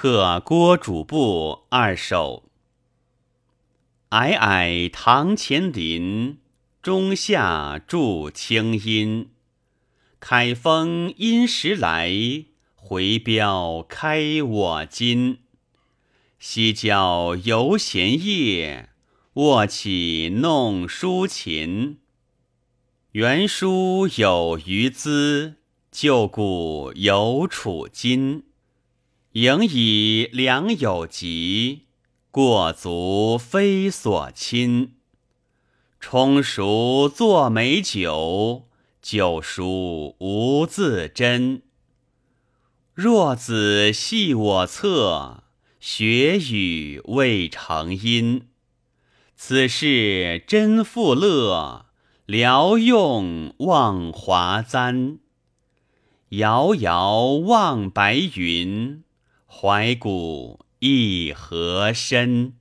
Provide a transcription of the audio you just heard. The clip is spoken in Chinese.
贺郭主簿二首。霭霭堂前林，中夏住清阴。开封因时来，回标开我襟。西郊游闲夜，卧起弄书琴。原书有余资，旧古有储金。盈以良有疾。过足非所亲，充熟作美酒，酒熟无自斟。若子系我侧，学语未成音。此事真复乐，聊用忘华簪。遥遥望白云，怀古。亦何深。